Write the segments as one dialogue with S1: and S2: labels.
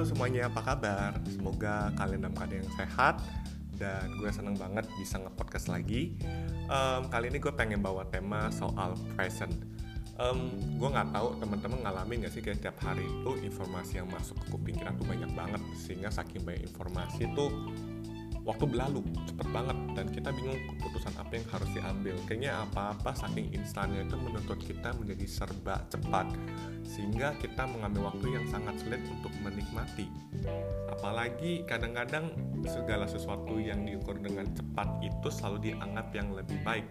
S1: semuanya, apa kabar? Semoga kalian dalam keadaan yang sehat dan gue seneng banget bisa nge-podcast lagi. Um, kali ini gue pengen bawa tema soal present. Um, gue nggak tahu teman-teman ngalamin gak sih kayak tiap hari itu informasi yang masuk ke kuping kita tuh banyak banget sehingga saking banyak informasi tuh waktu berlalu cepet banget. Dan kita bingung keputusan apa yang harus diambil. Kayaknya apa-apa saking instannya itu menuntut kita menjadi serba cepat. Sehingga kita mengambil waktu yang sangat sulit untuk menikmati. Apalagi kadang-kadang segala sesuatu yang diukur dengan cepat itu selalu dianggap yang lebih baik.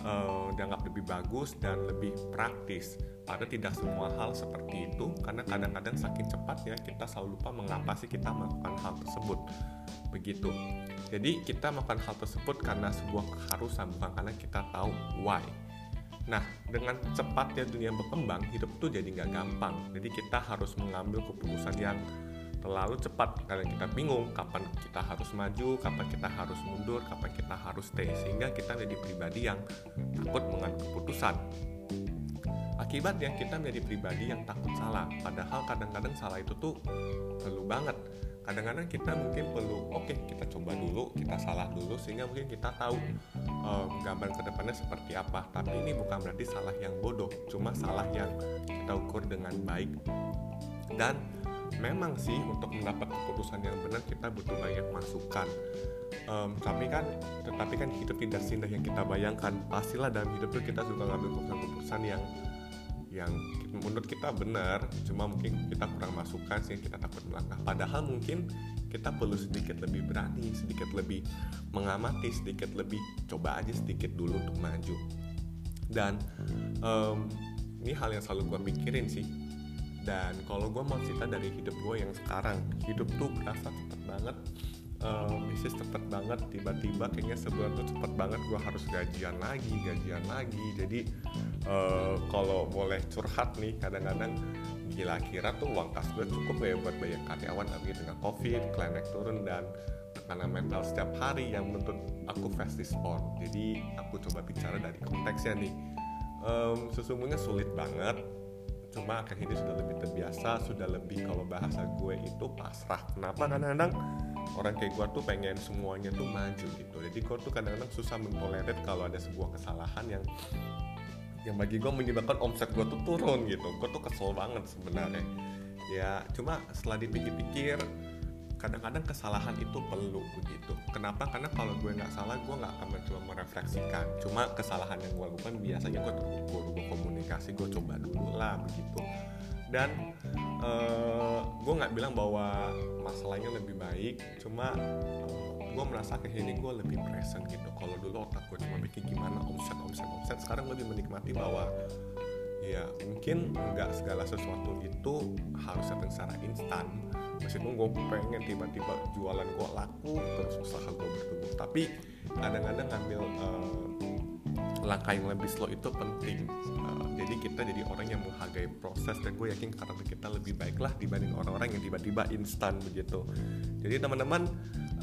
S1: Uh, dianggap lebih bagus dan lebih praktis. Padahal tidak semua hal seperti itu. Karena kadang-kadang saking cepatnya kita selalu lupa mengapa sih kita melakukan hal tersebut begitu jadi kita melakukan hal tersebut karena sebuah keharusan bukan karena kita tahu why Nah, dengan cepatnya dunia berkembang, hidup tuh jadi nggak gampang. Jadi kita harus mengambil keputusan yang terlalu cepat karena kita bingung kapan kita harus maju, kapan kita harus mundur, kapan kita harus stay sehingga kita menjadi pribadi yang takut mengambil keputusan. Akibatnya kita menjadi pribadi yang takut salah, padahal kadang-kadang salah itu tuh perlu banget. Kadang-kadang kita mungkin perlu oke okay, kita coba dulu kita salah dulu sehingga mungkin kita tahu um, gambaran ke depannya seperti apa. Tapi ini bukan berarti salah yang bodoh cuma salah yang kita ukur dengan baik. Dan memang sih untuk mendapat keputusan yang benar kita butuh banyak masukan. Um, tapi kan tetapi kan hidup tidak seindah yang kita bayangkan. Pastilah dalam hidup itu kita juga ngambil keputusan-keputusan yang yang menurut kita benar cuma mungkin kita kurang masukan sih kita takut melangkah. Padahal mungkin kita perlu sedikit lebih berani sedikit lebih mengamati sedikit lebih coba aja sedikit dulu untuk maju. Dan um, ini hal yang selalu gue pikirin sih. Dan kalau gue mau cerita dari hidup gue yang sekarang hidup tuh berasa cepet banget uh, bisnis cepet banget tiba-tiba kayaknya sebulan tuh cepet banget gue harus gajian lagi gajian lagi. Jadi uh, kalau boleh curhat nih kadang-kadang gila kira tuh uang kas gue cukup ya buat bayar karyawan lagi dengan covid klien naik turun dan tekanan mental setiap hari yang menuntut aku fast respond. Jadi aku coba bicara dari konteksnya nih. Um, sesungguhnya sulit banget. Cuma akhir ini sudah lebih terbiasa sudah lebih kalau bahasa gue itu pasrah. Kenapa? Kadang-kadang orang kayak gue tuh pengen semuanya tuh maju gitu. Jadi gue tuh kadang-kadang susah mentolerir kalau ada sebuah kesalahan yang yang bagi gue menyebabkan omset gue tuh turun gitu. Gue tuh kesel banget sebenarnya. Ya cuma setelah dipikir-pikir kadang-kadang kesalahan itu perlu begitu. Kenapa? Karena kalau gue nggak salah gue nggak akan mencoba merefleksikan. Cuma kesalahan yang gue lakukan biasanya gue gue, gue komunikasi gue coba dulu lah begitu. Dan uh, gue nggak bilang bahwa masalahnya lebih baik cuma gue merasa kayak ini gue lebih present gitu. Kalau dulu otak gue cuma bikin gimana omset omset omset. Sekarang lebih menikmati bahwa ya mungkin nggak segala sesuatu itu harus datang secara instan. Meskipun gue pengen tiba-tiba jualan gue laku terus usaha gue bertumbuh. Tapi kadang-kadang ngambil uh, langkah yang lebih slow itu penting. Uh, jadi kita jadi orang yang menghargai proses dan gue yakin karena kita lebih baik lah dibanding orang-orang yang tiba-tiba instan begitu. Jadi teman-teman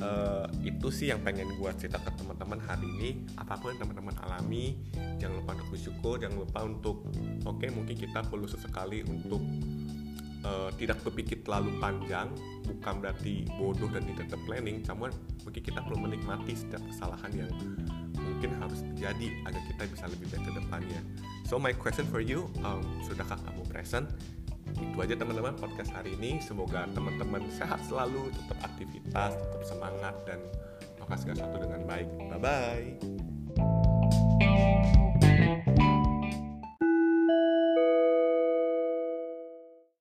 S1: uh, itu sih yang pengen gue cerita ke teman-teman hari ini. Apa pun yang teman-teman alami jangan lupa untuk bersyukur jangan lupa untuk oke okay, mungkin kita perlu sesekali untuk uh, tidak berpikir terlalu panjang bukan berarti bodoh dan tidak terplanning namun mungkin kita perlu menikmati setiap kesalahan yang mungkin harus terjadi agar kita bisa lebih baik ke depannya. So my question for you um, sudahkah kamu present? Itu aja teman-teman podcast hari ini. Semoga teman-teman sehat selalu tetap aktivitas tetap semangat dan melakukan segala sesuatu dengan baik. Bye bye